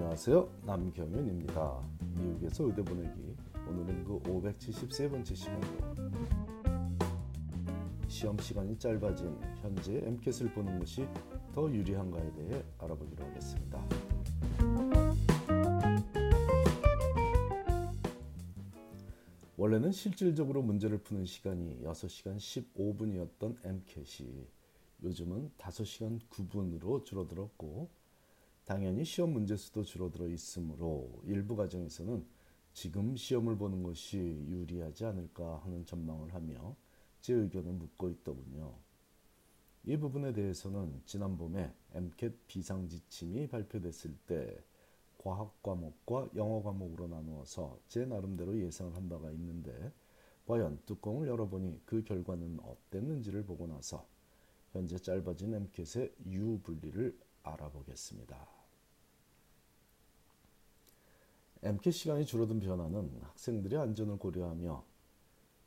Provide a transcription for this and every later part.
안녕하세요. 남경윤입니다. 미국에서 의대 보내기 오늘은 그 573번째 시간으로 시험 시간이 짧아진 현재 MCAT을 보는 것이 더 유리한가에 대해 알아보기로 하겠습니다. 원래는 실질적으로 문제를 푸는 시간이 6시간 15분이었던 MCAT이 요즘은 5시간 9분으로 줄어들었고 당연히 시험 문제 수도 줄어들어 있으므로 일부 가정에서는 지금 시험을 보는 것이 유리하지 않을까 하는 전망을 하며 제 의견을 묻고 있더군요. 이 부분에 대해서는 지난 봄에 MCAT 비상지침이 발표됐을 때 과학 과목과 영어 과목으로 나누어서 제 나름대로 예상을 한 바가 있는데 과연 뚜껑을 열어보니 그 결과는 어땠는지를 보고 나서 현재 짧아진 MCAT의 유분리를 알아보겠습니다. MCAT 시간이 줄어든 변화는 학생들의 안전을 고려하며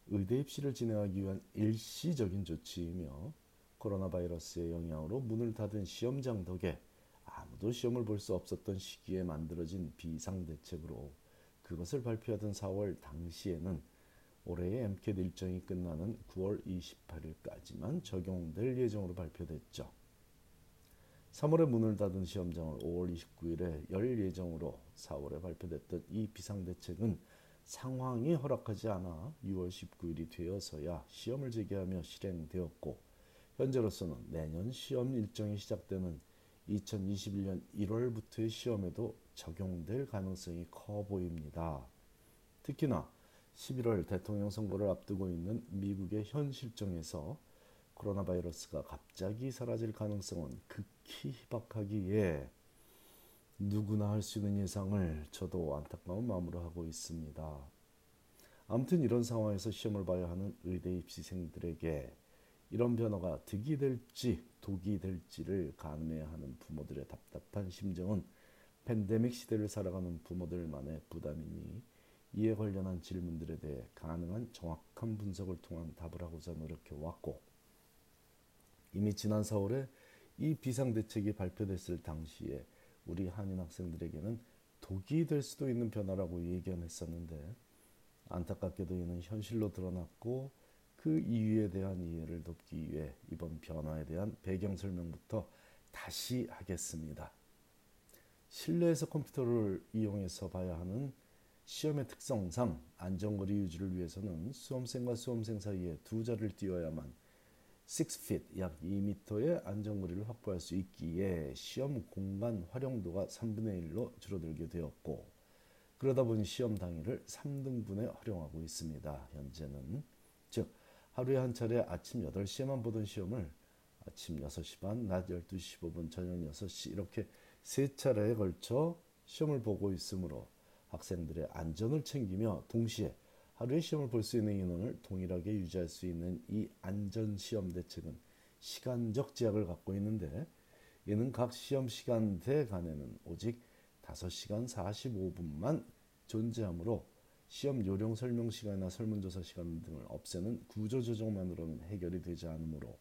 의대 입시를 진행하기 위한 일시적인 조치이며 코로나 바이러스의 영향으로 문을 닫은 시험장 덕에 아무도 시험을 볼 수 없었던 시기에 만들어진 비상 대책으로 그것을 발표하던 4월 당시에는 올해의 MCAT 일정이 끝나는 9월 28일까지만 적용될 예정으로 발표됐죠. 3월에 문을 닫은 시험장을 5월 29일에 열 예정으로 4월에 발표됐던 이 비상대책은 상황이 허락하지 않아 6월 19일이 되어서야 시험을 재개하며 실행되었고 현재로서는 내년 시험 일정이 시작되는 2021년 1월부터의 시험에도 적용될 가능성이 커 보입니다. 특히나 11월 대통령 선거를 앞두고 있는 미국의 현 실정에서 코로나 바이러스가 갑자기 사라질 가능성은 극히 희박하기에 누구나 할 수 있는 예상을 저도 안타까운 마음으로 하고 있습니다. 아무튼 이런 상황에서 시험을 봐야 하는 의대 입시생들에게 이런 변화가 득이 될지 독이 될지를 가늠해야 하는 부모들의 답답한 심정은 팬데믹 시대를 살아가는 부모들만의 부담이니 이에 관련한 질문들에 대해 가능한 정확한 분석을 통한 답을 하고자 노력해 왔고 이미 지난 4월에 이 비상대책이 발표됐을 당시에 우리 한인 학생들에게는 독이 될 수도 있는 변화라고 예견했었는데 안타깝게도 이는 현실로 드러났고 그 이유에 대한 이해를 돕기 위해 이번 변화에 대한 배경 설명부터 다시 하겠습니다. 실내에서 컴퓨터를 이용해서 봐야 하는 시험의 특성상 안전거리 유지를 위해서는 수험생과 수험생 사이에 두 자를 띄어야만 6feet 약 2m의 안전거리를 확보할 수 있기에 시험 공간 활용도가 3분의 1로 줄어들게 되었고 그러다 보니 시험 당일을 3등분에 활용하고 있습니다. 현재는 즉 하루에 한 차례 아침 8시에만 보던 시험을 아침 6시 반, 낮 12시 15분, 저녁 6시 이렇게 세 차례에 걸쳐 시험을 보고 있으므로 학생들의 안전을 챙기며 동시에 하루에 시험을 볼 수 있는 인원을 동일하게 유지할 수 있는 이 안전 시험 대책은 시간적 제약을 갖고 있는데 이는 각 시험 시간대 간에는 오직 5시간 45분만 존재하므로 시험 요령 설명 시간이나 설문조사 시간 등을 없애는 구조 조정만으로는 해결이 되지 않으므로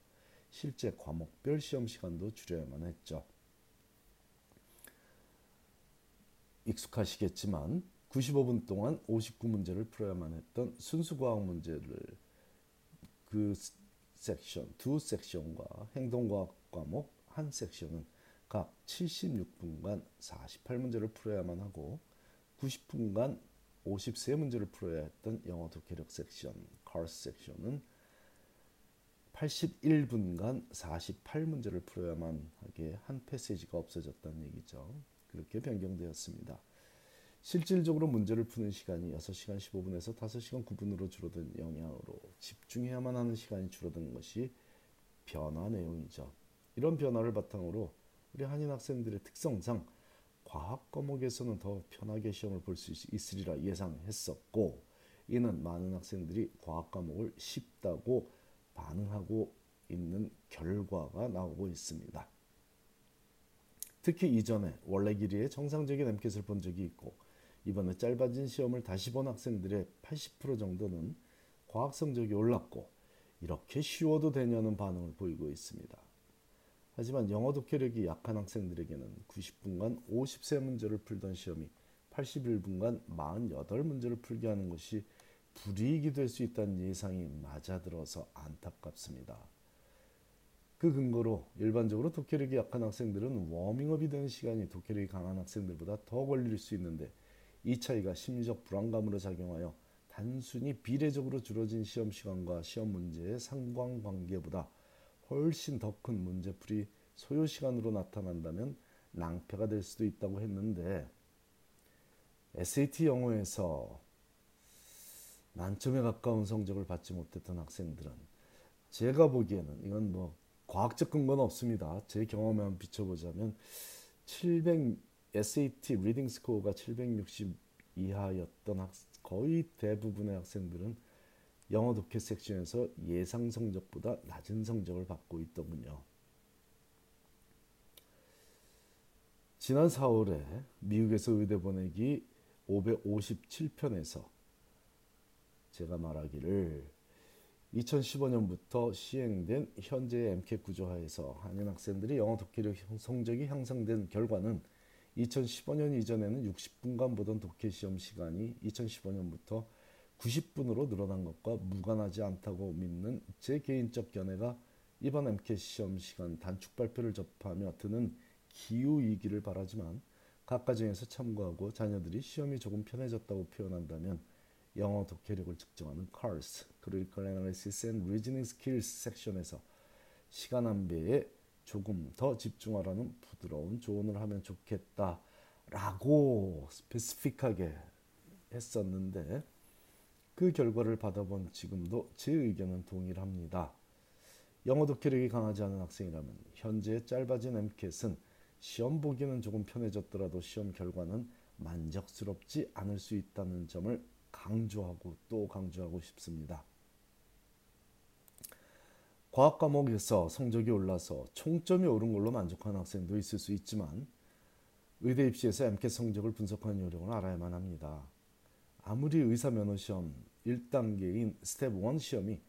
실제 과목별 시험 시간도 줄여야만 했죠. 익숙하시겠지만 95분 동안 59문제를 풀어야만 했던 순수 과학 문제를 그 섹션 두 섹션과 행동과학 과목 한 섹션은 각 76분간 48문제를 풀어야만 하고 90분간 53문제를 풀어야 했던 영어 독해력 섹션 카스 섹션은 81분간 48문제를 풀어야만 하게 한 패시지가 없어졌다는 얘기죠. 그렇게 변경되었습니다. 실질적으로 문제를 푸는 시간이 6시간 15분에서 5시간 9분으로 줄어든 영향으로 집중해야만 하는 시간이 줄어든 것이 변화 내용이죠. 이런 변화를 바탕으로 우리 한인 학생들의 특성상 과학 과목에서는 더 편하게 시험을 볼 수 있으리라 예상했었고 이는 많은 학생들이 과학 과목을 쉽다고 반응하고 있는 결과가 나오고 있습니다. 특히 이전에 원래 길이의 정상적인 엠켓을 본 적이 있고 이번에 짧아진 시험을 다시 본 학생들의 80% 정도는 과학 성적이 올랐고 이렇게 쉬워도 되냐는 반응을 보이고 있습니다. 하지만 영어 독해력이 약한 학생들에게는 90분간 50세 문제를 풀던 시험이 81분간 48문제를 풀게 하는 것이 불이익이 될 수 있다는 예상이 맞아들어서 안타깝습니다. 그 근거로 일반적으로 독해력이 약한 학생들은 워밍업이 되는 시간이 독해력이 강한 학생들보다 더 걸릴 수 있는데 이 차이가 심리적 불안감으로 작용하여 단순히 비례적으로 줄어진 시험 시간과 시험 문제의 상관관계보다 훨씬 더 큰 문제풀이 소요 시간으로 나타난다면 낭패가 될 수도 있다고 했는데 SAT 영어에서 만점에 가까운 성적을 받지 못했던 학생들은 제가 보기에는 이건 뭐 과학적 근거는 없습니다. 제 경험에 비춰보자면 700 SAT reading 스코어가 760 이하였던 학, 거의 대부분의 학생들은 영어 독해 섹션에서 예상 성적보다 낮은 성적을 받고 있더군요. 지난 4월에 미국에서 의대 보내기 557편에서 제가 말하기를 2015년부터 시행된 현재의 MCAT 구조하에서 한인 학생들이 영어 독해력 성적이 향상된 결과는 2015년 이전에는 60분간 보던 독해 시험 시간이 2015년부터 90분으로 늘어난 것과 무관하지 않다고 믿는 제 개인적 견해가 이번 MCAT 시험 시간 단축 발표를 접하며 드는 기후이기를 바라지만 각 가정에서 참고하고 자녀들이 시험이 조금 편해졌다고 표현한다면 영어 독해력을 측정하는 CARS, Critical Analysis and Reasoning Skills 섹션에서 시간 안배에 조금 더 집중하라는 부드러운 조언을 하면 좋겠다라고 스페시픽하게 했었는데 그 결과를 받아본 지금도 제 의견은 동일합니다. 영어 독해력이 강하지 않은 학생이라면 현재 짧아진 MCAT은 시험 보기는 조금 편해졌더라도 시험 결과는 만족스럽지 않을 수 있다는 점을 강조하고 또 강조하고 싶습니다. 과학 과목에서 성적이 올라서 총점이 오른 걸로 만족하는 학생도 있을 수 있지만 의대 입시에서 MCAT 성적을 분석하는 요령을 알아야만 합니다. 아무리 의사 면허 시험 1단계인 스텝 1 시험이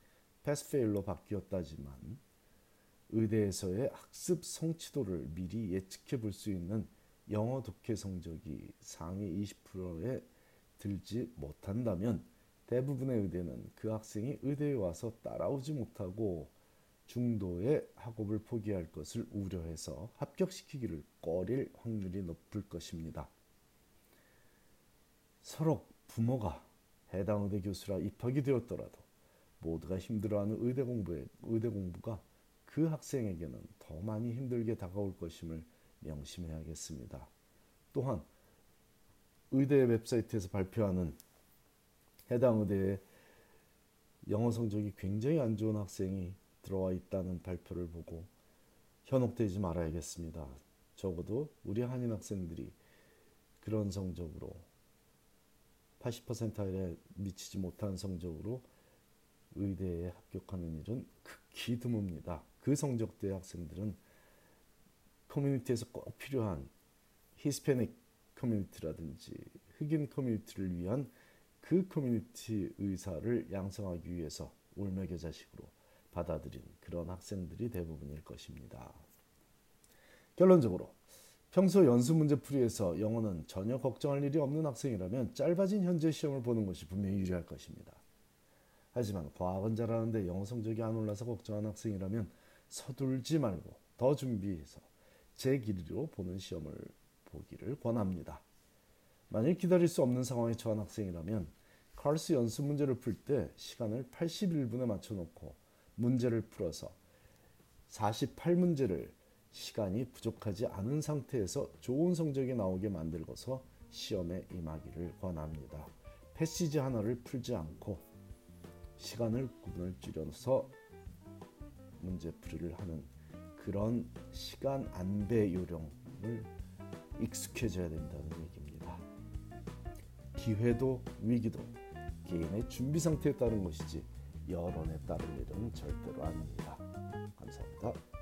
pass fail로 바뀌었다지만 의대에서의 학습 성취도를 미리 예측해 볼 수 있는 영어 독해 성적이 상위 20%에 들지 못한다면 대부분의 의대는 그 학생이 의대에 와서 따라오지 못하고 중도의 학업을 포기할 것을 우려해서 합격시키기를 꺼릴 확률이 높을 것입니다. 서로 부모가 해당 의대 교수라 입학이 되었더라도 모두가 힘들어하는 의대 공부에 의대 공부가 그 학생에게는 더 많이 힘들게 다가올 것임을 명심해야겠습니다. 또한 의대 웹사이트에서 발표하는 해당 의대의 영어 성적이 굉장히 안 좋은 학생이 들어와 있다는 발표를 보고 현혹되지 말아야겠습니다. 적어도 우리 한인 학생들이 그런 성적으로 80%에 미치지 못한 성적으로 의대에 합격하는 일은 극히 드뭅니다. 그 성적대 학생들은 커뮤니티에서 꼭 필요한 히스패닉 커뮤니티라든지 흑인 커뮤니티를 위한 그 커뮤니티 의사를 양성하기 위해서 울며 겨자식으로 받아들인 그런 학생들이 대부분일 것입니다. 결론적으로 평소 연습 문제 풀이에서 영어는 전혀 걱정할 일이 없는 학생이라면 짧아진 현재 시험을 보는 것이 분명히 유리할 것입니다. 하지만 과학은 잘하는데 영어 성적이 안 올라서 걱정하는 학생이라면 서둘지 말고 더 준비해서 제 길이로 보는 시험을 보기를 권합니다. 만약 기다릴 수 없는 상황에 처한 학생이라면 칼스 연습 문제를 풀 때 시간을 81분에 맞춰놓고 문제를 풀어서 48문제를 시간이 부족하지 않은 상태에서 좋은 성적이 나오게 만들고서 시험에 임하기를 권합니다. 패시지 하나를 풀지 않고 시간을 구분을 줄여서 문제 풀이를 하는 그런 시간 안배 요령을 익숙해져야 된다는 얘기입니다. 기회도 위기도 개인의 준비 상태에 따른 것이지 여론에 따른 일은 절대로 아닙니다. 감사합니다.